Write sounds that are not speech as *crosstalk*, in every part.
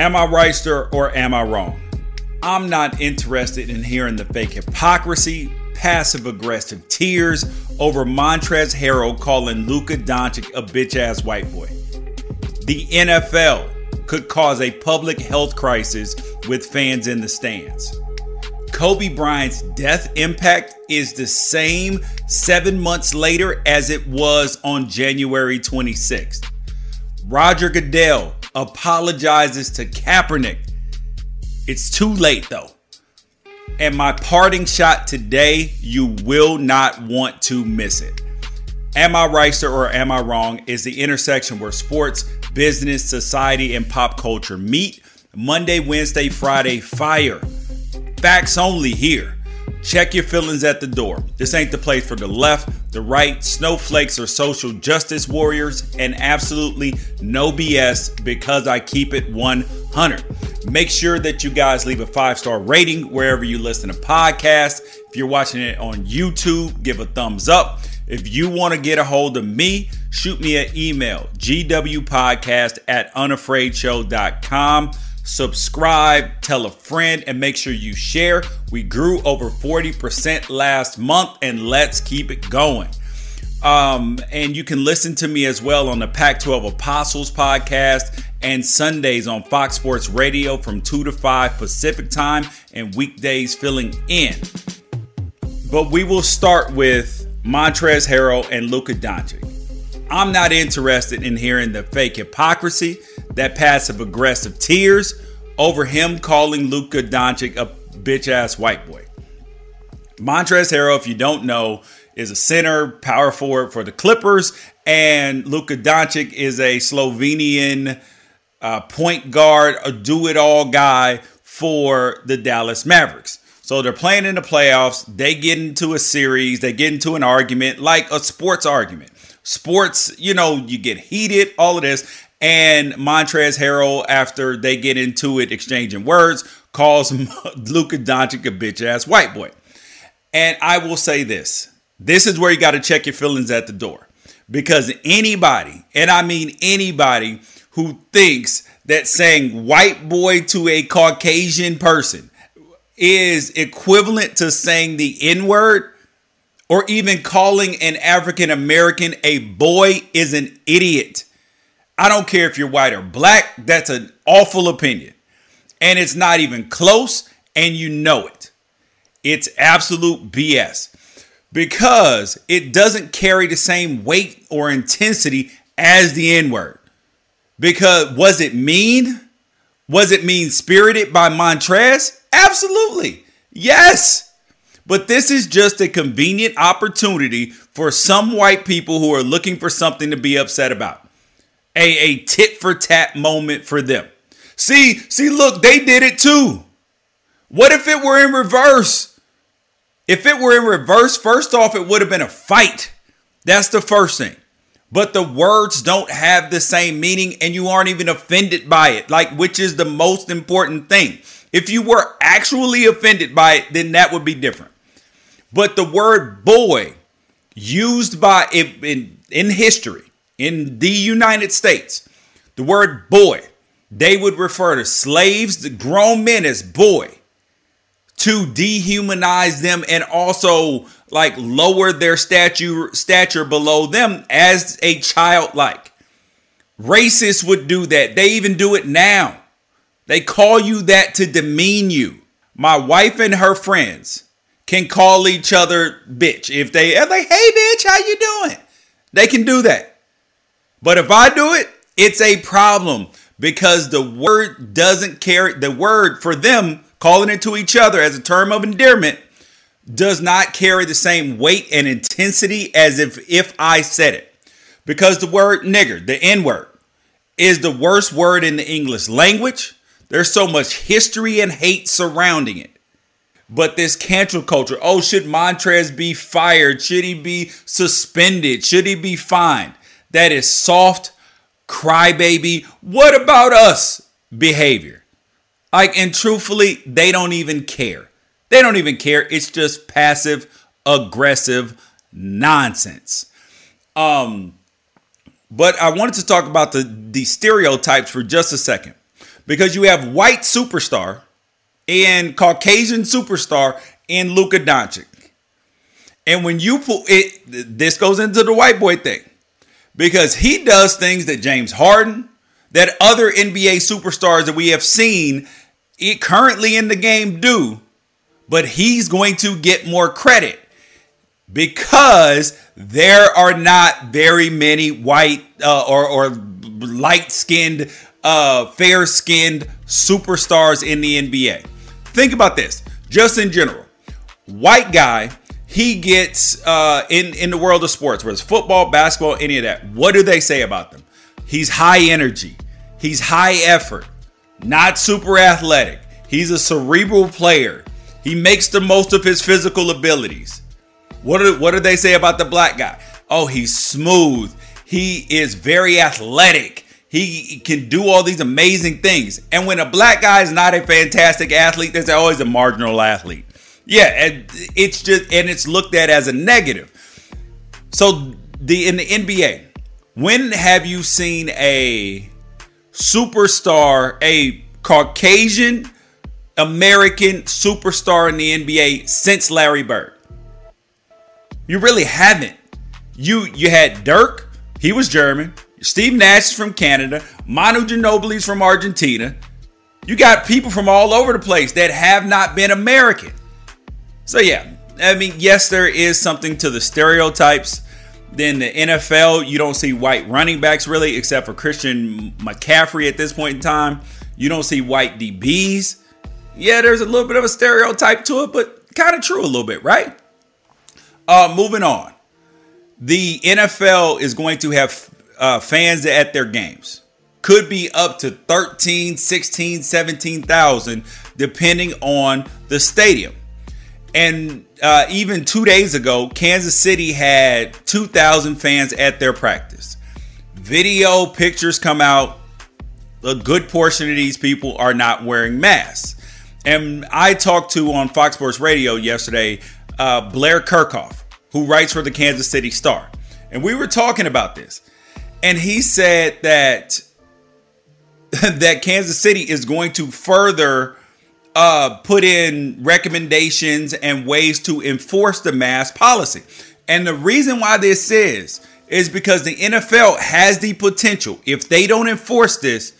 Am I right, sir, or am I wrong? I'm not interested in hearing the fake hypocrisy, passive aggressive tears over Montrezl Harrell calling Luka Doncic a bitch ass white boy. The NFL could cause a public health crisis with fans in the stands. Kobe Bryant's death impact is the same seven months later as it was on January 26th. Roger Goodell apologizes to Kaepernick. It's too late though. And my parting shot today, you will not want to miss it. Am I right, sir, or am I wrong? Is the intersection where sports, business, society, and pop culture meet. Monday, Wednesday, Friday, fire. Facts only here. Check your feelings at the door. This ain't the place for the left, the right, snowflakes, or social justice warriors, and absolutely no BS because I keep it 100. Make sure that you guys leave a five star rating wherever you listen to podcasts. If you're watching it on YouTube, give a thumbs up. If you want to get a hold of me, shoot me an email, gwpodcast at unafraidshow.com subscribe, tell a friend, and make sure you share. We grew over 40% last month, and let's keep it going. Um, and you can listen to me as well on the Pac 12 Apostles podcast and Sundays on Fox Sports Radio from 2 to 5 Pacific time and weekdays filling in. But we will start with Montrezl Harrell and Luka Doncic. I'm not interested in hearing the fake hypocrisy, that passive aggressive tears over him calling Luka Doncic a bitch ass white boy. Montrezl Harrell, if you don't know, is a center, power forward for the Clippers, and Luka Doncic is a Slovenian uh, point guard, a do it all guy for the Dallas Mavericks. So they're playing in the playoffs. They get into a series, they get into an argument, like a sports argument sports, you know, you get heated, all of this. And Montrezl Harrell, after they get into it, exchanging words, calls *laughs* Luka Doncic a bitch ass white boy. And I will say this this is where you got to check your feelings at the door. Because anybody, and I mean anybody, who thinks that saying white boy to a Caucasian person is equivalent to saying the N word or even calling an African American a boy is an idiot. I don't care if you're white or black, that's an awful opinion. And it's not even close, and you know it. It's absolute BS because it doesn't carry the same weight or intensity as the N word. Because was it mean? Was it mean spirited by Montrez? Absolutely. Yes. But this is just a convenient opportunity for some white people who are looking for something to be upset about. A, a tit for tat moment for them. See, see, look, they did it too. What if it were in reverse? If it were in reverse, first off, it would have been a fight. That's the first thing. But the words don't have the same meaning and you aren't even offended by it, like, which is the most important thing. If you were actually offended by it, then that would be different. But the word boy used by in, in history in the United States, the word boy, they would refer to slaves, the grown men as boy to dehumanize them and also like lower their stature stature below them as a childlike. Racists would do that. They even do it now. They call you that to demean you. My wife and her friends can call each other bitch. If they are like, hey bitch, how you doing? They can do that. But if I do it, it's a problem because the word doesn't carry the word for them calling it to each other as a term of endearment does not carry the same weight and intensity as if if I said it. Because the word nigger, the N word, is the worst word in the English language. There's so much history and hate surrounding it. But this cancel culture, oh, should Montrez be fired? Should he be suspended? Should he be fined? That is soft, crybaby. What about us behavior? Like, and truthfully, they don't even care. They don't even care. It's just passive, aggressive nonsense. Um, but I wanted to talk about the, the stereotypes for just a second because you have white superstar and Caucasian superstar in Luka Doncic. And when you pull it, this goes into the white boy thing because he does things that James Harden, that other NBA superstars that we have seen it currently in the game do, but he's going to get more credit because there are not very many white uh, or, or light skinned, uh, fair skinned superstars in the NBA. Think about this, just in general. White guy, he gets uh, in in the world of sports, whether it's football, basketball, any of that. What do they say about them? He's high energy. He's high effort, not super athletic. He's a cerebral player. He makes the most of his physical abilities. What do, what do they say about the black guy? Oh, he's smooth. He is very athletic. He can do all these amazing things. And when a black guy is not a fantastic athlete, there's oh, a marginal athlete. Yeah, it's just and it's looked at as a negative. So the in the NBA, when have you seen a superstar, a Caucasian American superstar in the NBA since Larry Bird? You really haven't. You you had Dirk, he was German. Steve Nash is from Canada. Manu Ginobili's from Argentina. You got people from all over the place that have not been American. So yeah, I mean, yes, there is something to the stereotypes. Then the NFL, you don't see white running backs really, except for Christian McCaffrey at this point in time. You don't see white DBs. Yeah, there's a little bit of a stereotype to it, but kind of true a little bit, right? Uh, moving on. The NFL is going to have uh, fans at their games. Could be up to 13, 16, 17,000, depending on the stadium. And uh, even two days ago, Kansas City had 2,000 fans at their practice. Video pictures come out. A good portion of these people are not wearing masks. And I talked to on Fox Sports Radio yesterday uh, Blair Kerkhoff, who writes for the Kansas City Star. And we were talking about this. And he said that *laughs* that Kansas City is going to further uh, put in recommendations and ways to enforce the mask policy. And the reason why this is, is because the NFL has the potential, if they don't enforce this,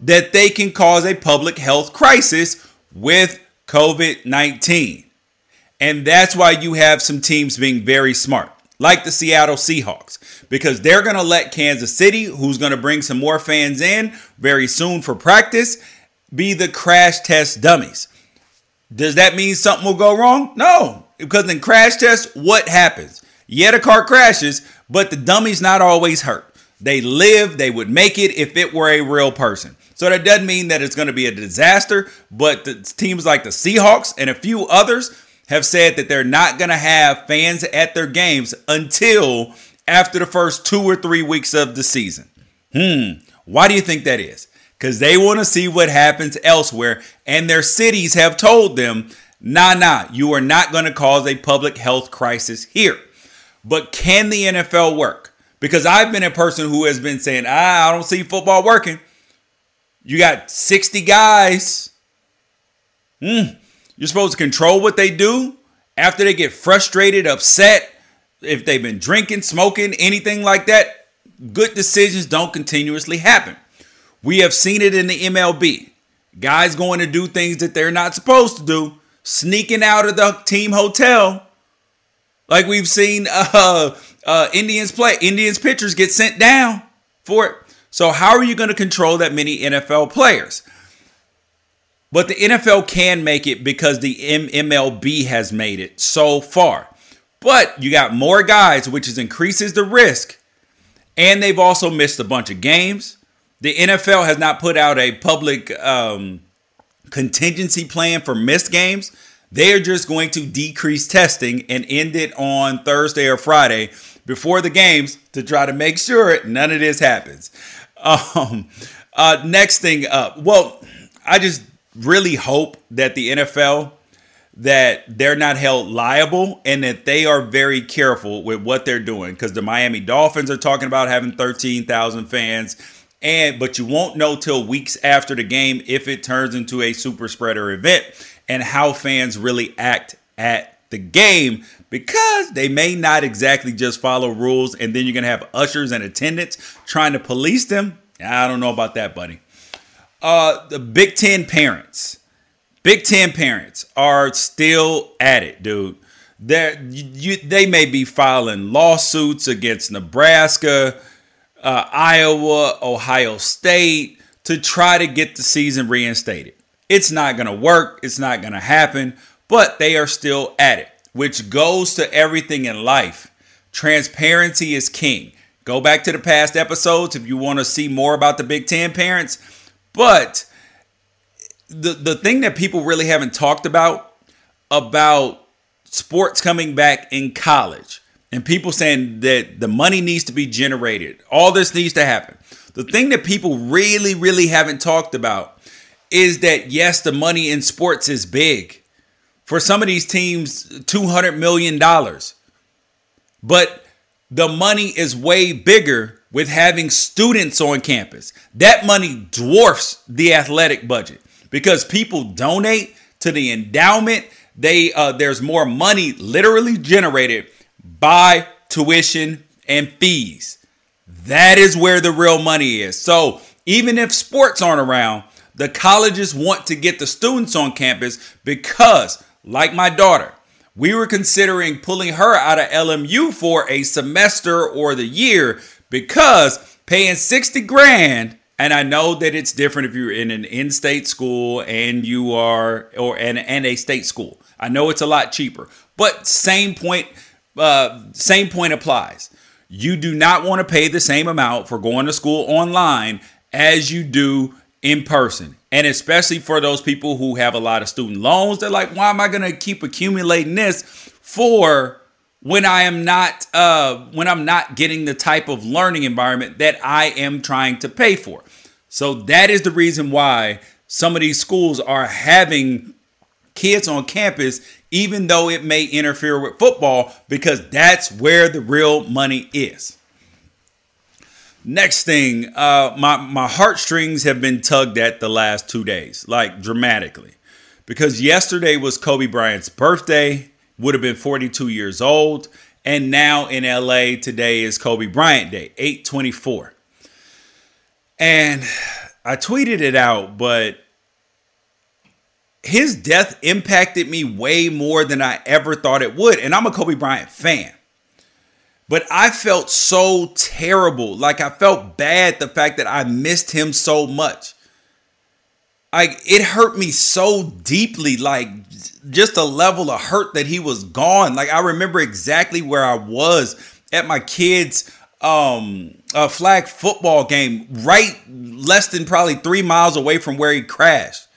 that they can cause a public health crisis with COVID 19. And that's why you have some teams being very smart, like the Seattle Seahawks, because they're going to let Kansas City, who's going to bring some more fans in very soon for practice, be the crash test dummies. Does that mean something will go wrong? No, because in crash tests, what happens? Yeah, the car crashes, but the dummy's not always hurt. They live, they would make it if it were a real person. So that doesn't mean that it's going to be a disaster, but the teams like the Seahawks and a few others have said that they're not going to have fans at their games until after the first two or three weeks of the season. Hmm, why do you think that is? Because they want to see what happens elsewhere. And their cities have told them, nah, nah, you are not going to cause a public health crisis here. But can the NFL work? Because I've been a person who has been saying, ah, I don't see football working. You got 60 guys. Hmm. You're supposed to control what they do after they get frustrated, upset, if they've been drinking, smoking, anything like that. Good decisions don't continuously happen. We have seen it in the MLB. Guys going to do things that they're not supposed to do, sneaking out of the team hotel. Like we've seen *laughs* uh, uh, Indians play. Indians pitchers get sent down for it. So, how are you going to control that many NFL players? But the NFL can make it because the MLB has made it so far. But you got more guys, which is increases the risk. And they've also missed a bunch of games. The NFL has not put out a public um, contingency plan for missed games. They are just going to decrease testing and end it on Thursday or Friday before the games to try to make sure none of this happens. Um, uh, next thing up, well, I just really hope that the NFL that they're not held liable and that they are very careful with what they're doing because the Miami Dolphins are talking about having 13,000 fans and but you won't know till weeks after the game if it turns into a super spreader event and how fans really act at the game because they may not exactly just follow rules and then you're going to have ushers and attendants trying to police them. I don't know about that, buddy. Uh, the Big Ten parents, Big Ten parents are still at it, dude. You, they may be filing lawsuits against Nebraska, uh, Iowa, Ohio State to try to get the season reinstated. It's not going to work. It's not going to happen, but they are still at it, which goes to everything in life. Transparency is king. Go back to the past episodes if you want to see more about the Big Ten parents. But the, the thing that people really haven't talked about, about sports coming back in college, and people saying that the money needs to be generated, all this needs to happen. The thing that people really, really haven't talked about is that yes, the money in sports is big. For some of these teams, $200 million. But the money is way bigger with having students on campus. That money dwarfs the athletic budget because people donate to the endowment. They uh, there's more money literally generated by tuition and fees. That is where the real money is. So even if sports aren't around, the colleges want to get the students on campus because, like my daughter, we were considering pulling her out of LMU for a semester or the year because paying 60 grand and I know that it's different if you're in an in-state school and you are or and, and a state school. I know it's a lot cheaper. But same point uh, same point applies. You do not want to pay the same amount for going to school online as you do in person. And especially for those people who have a lot of student loans, they're like, why am I going to keep accumulating this for when I am not uh, when I'm not getting the type of learning environment that I am trying to pay for. So that is the reason why some of these schools are having kids on campus even though it may interfere with football because that's where the real money is. Next thing, uh, my my heartstrings have been tugged at the last two days, like dramatically, because yesterday was Kobe Bryant's birthday, would have been 42 years old, and now in LA today is Kobe Bryant Day, 824. And I tweeted it out, but his death impacted me way more than I ever thought it would. And I'm a Kobe Bryant fan. But I felt so terrible. Like I felt bad the fact that I missed him so much. Like it hurt me so deeply, like just a level of hurt that he was gone. Like I remember exactly where I was at my kids' um a flag football game, right less than probably three miles away from where he crashed.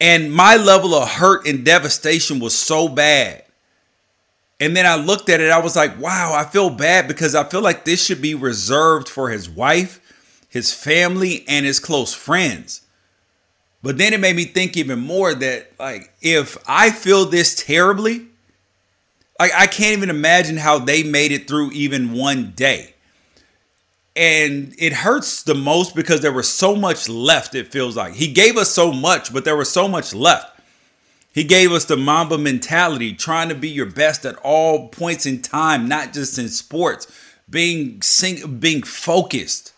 And my level of hurt and devastation was so bad and then I looked at it, I was like, wow, I feel bad because I feel like this should be reserved for his wife, his family, and his close friends. But then it made me think even more that, like, if I feel this terribly, like, I can't even imagine how they made it through even one day. And it hurts the most because there was so much left, it feels like. He gave us so much, but there was so much left. He gave us the Mamba mentality, trying to be your best at all points in time, not just in sports, being sing, being focused,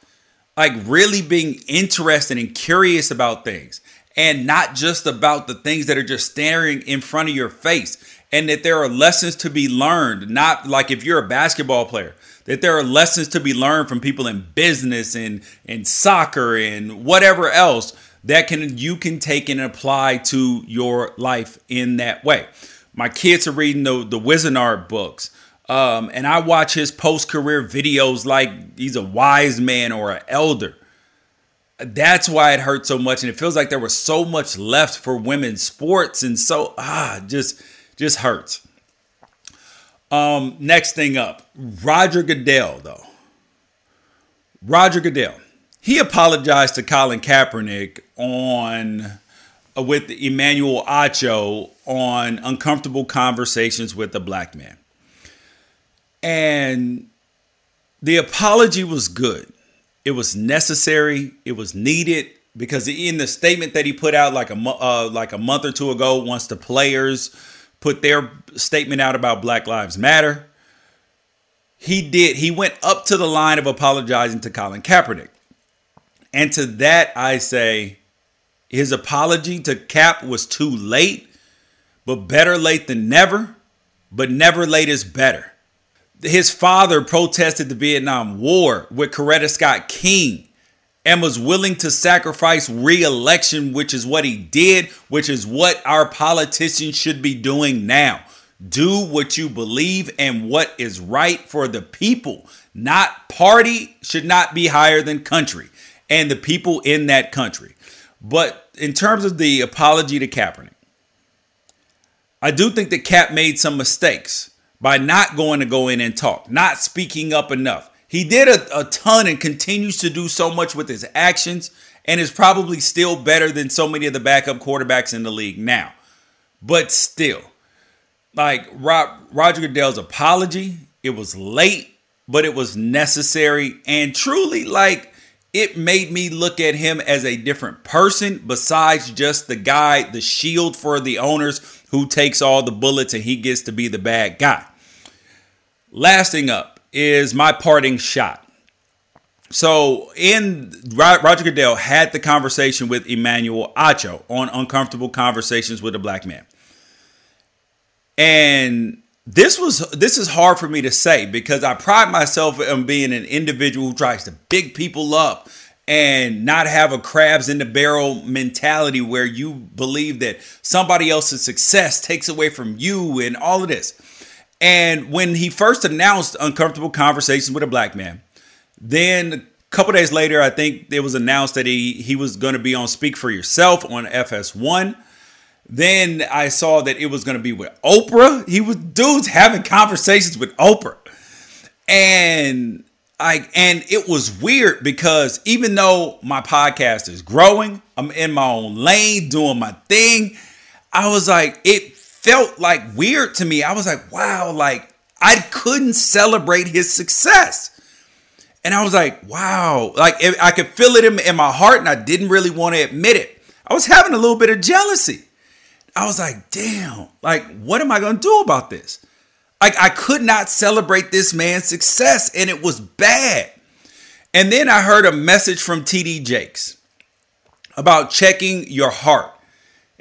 like really being interested and curious about things, and not just about the things that are just staring in front of your face. And that there are lessons to be learned, not like if you're a basketball player, that there are lessons to be learned from people in business and in soccer and whatever else that can you can take and apply to your life in that way. My kids are reading the the Wizenard books. Um, and I watch his post career videos like he's a wise man or an elder. That's why it hurt so much, and it feels like there was so much left for women's sports, and so ah, just just hurts. Um, next thing up, Roger Goodell though. Roger Goodell he apologized to Colin Kaepernick on uh, with Emmanuel Acho on uncomfortable conversations with a black man. And the apology was good. It was necessary. It was needed because in the statement that he put out like a uh, like a month or two ago, once the players put their statement out about Black Lives Matter, he did. He went up to the line of apologizing to Colin Kaepernick, and to that I say, his apology to Cap was too late, but better late than never. But never late is better. His father protested the Vietnam War with Coretta Scott King and was willing to sacrifice re-election, which is what he did, which is what our politicians should be doing now. Do what you believe and what is right for the people. Not party should not be higher than country and the people in that country. But in terms of the apology to Kaepernick, I do think that Cap made some mistakes by not going to go in and talk, not speaking up enough. He did a, a ton and continues to do so much with his actions and is probably still better than so many of the backup quarterbacks in the league now. But still, like Rob, Roger Goodell's apology, it was late, but it was necessary and truly like it made me look at him as a different person besides just the guy, the shield for the owners who takes all the bullets and he gets to be the bad guy. Lasting up, is my parting shot. So, in Roger Goodell had the conversation with Emmanuel Acho on Uncomfortable Conversations with a Black Man. And this was this is hard for me to say because I pride myself on being an individual who tries to big people up and not have a crabs in the barrel mentality where you believe that somebody else's success takes away from you and all of this. And when he first announced uncomfortable conversations with a black man, then a couple days later, I think it was announced that he he was going to be on Speak for Yourself on FS1. Then I saw that it was going to be with Oprah. He was dudes having conversations with Oprah. And I and it was weird because even though my podcast is growing, I'm in my own lane doing my thing. I was like, it felt like weird to me. I was like, wow, like I couldn't celebrate his success. And I was like, wow, like I could feel it in, in my heart and I didn't really want to admit it. I was having a little bit of jealousy. I was like, damn, like, what am I going to do about this? Like, I could not celebrate this man's success and it was bad. And then I heard a message from TD Jakes about checking your heart.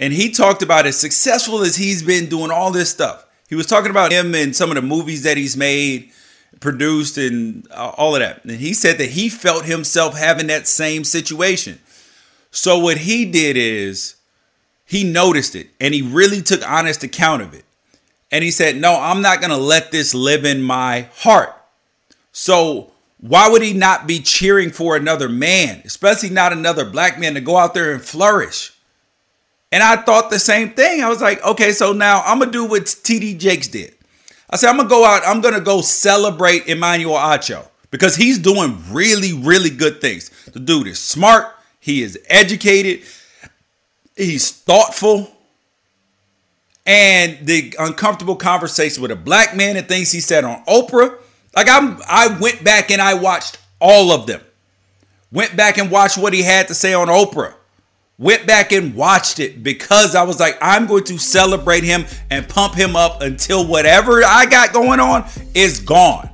And he talked about as successful as he's been doing all this stuff. He was talking about him and some of the movies that he's made, produced, and all of that. And he said that he felt himself having that same situation. So what he did is he noticed it and he really took honest account of it. And he said, No, I'm not going to let this live in my heart. So why would he not be cheering for another man, especially not another black man, to go out there and flourish? And I thought the same thing. I was like, okay, so now I'm gonna do what TD Jakes did. I said, I'm gonna go out, I'm gonna go celebrate Emmanuel Acho because he's doing really, really good things. The dude is smart, he is educated, he's thoughtful. And the uncomfortable conversation with a black man and things he said on Oprah. Like I'm I went back and I watched all of them. Went back and watched what he had to say on Oprah went back and watched it because I was like, I'm going to celebrate him and pump him up until whatever I got going on is gone.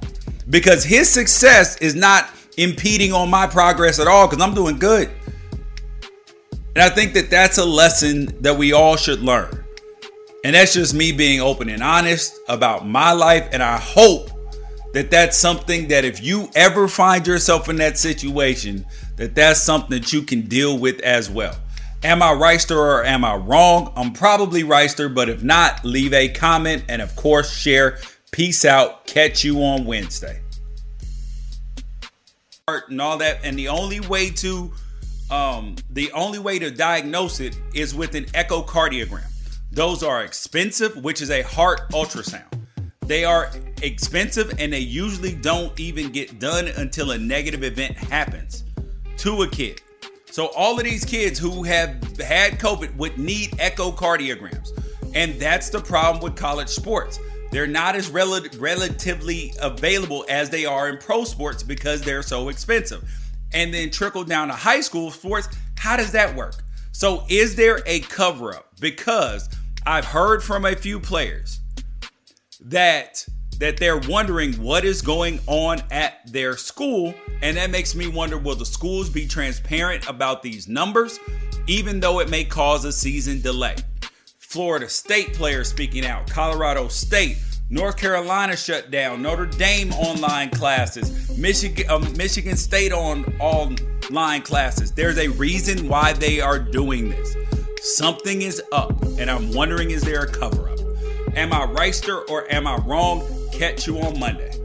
Because his success is not impeding on my progress at all because I'm doing good. And I think that that's a lesson that we all should learn. And that's just me being open and honest about my life. And I hope that that's something that if you ever find yourself in that situation, that that's something that you can deal with as well. Am I Reister or am I wrong? I'm probably Reister, but if not, leave a comment and of course share. Peace out. Catch you on Wednesday. And all that, and the only way to um, the only way to diagnose it is with an echocardiogram. Those are expensive, which is a heart ultrasound. They are expensive and they usually don't even get done until a negative event happens to a kid. So all of these kids who have had COVID would need echocardiograms. And that's the problem with college sports. They're not as rel- relatively available as they are in pro sports because they're so expensive. and then trickle down to high school sports. How does that work? So, is there a cover up? Because I've heard from a few players that that they're wondering what is going on at their school. And that makes me wonder will the schools be transparent about these numbers even though it may cause a season delay? Florida state players speaking out. Colorado state north carolina shut down. Notre dame online classes. Michigan um, michigan state on online classes. There's a reason why they are doing this. Something is up and i'm wondering is there a cover up am i right or am i wrong Catch you on Monday.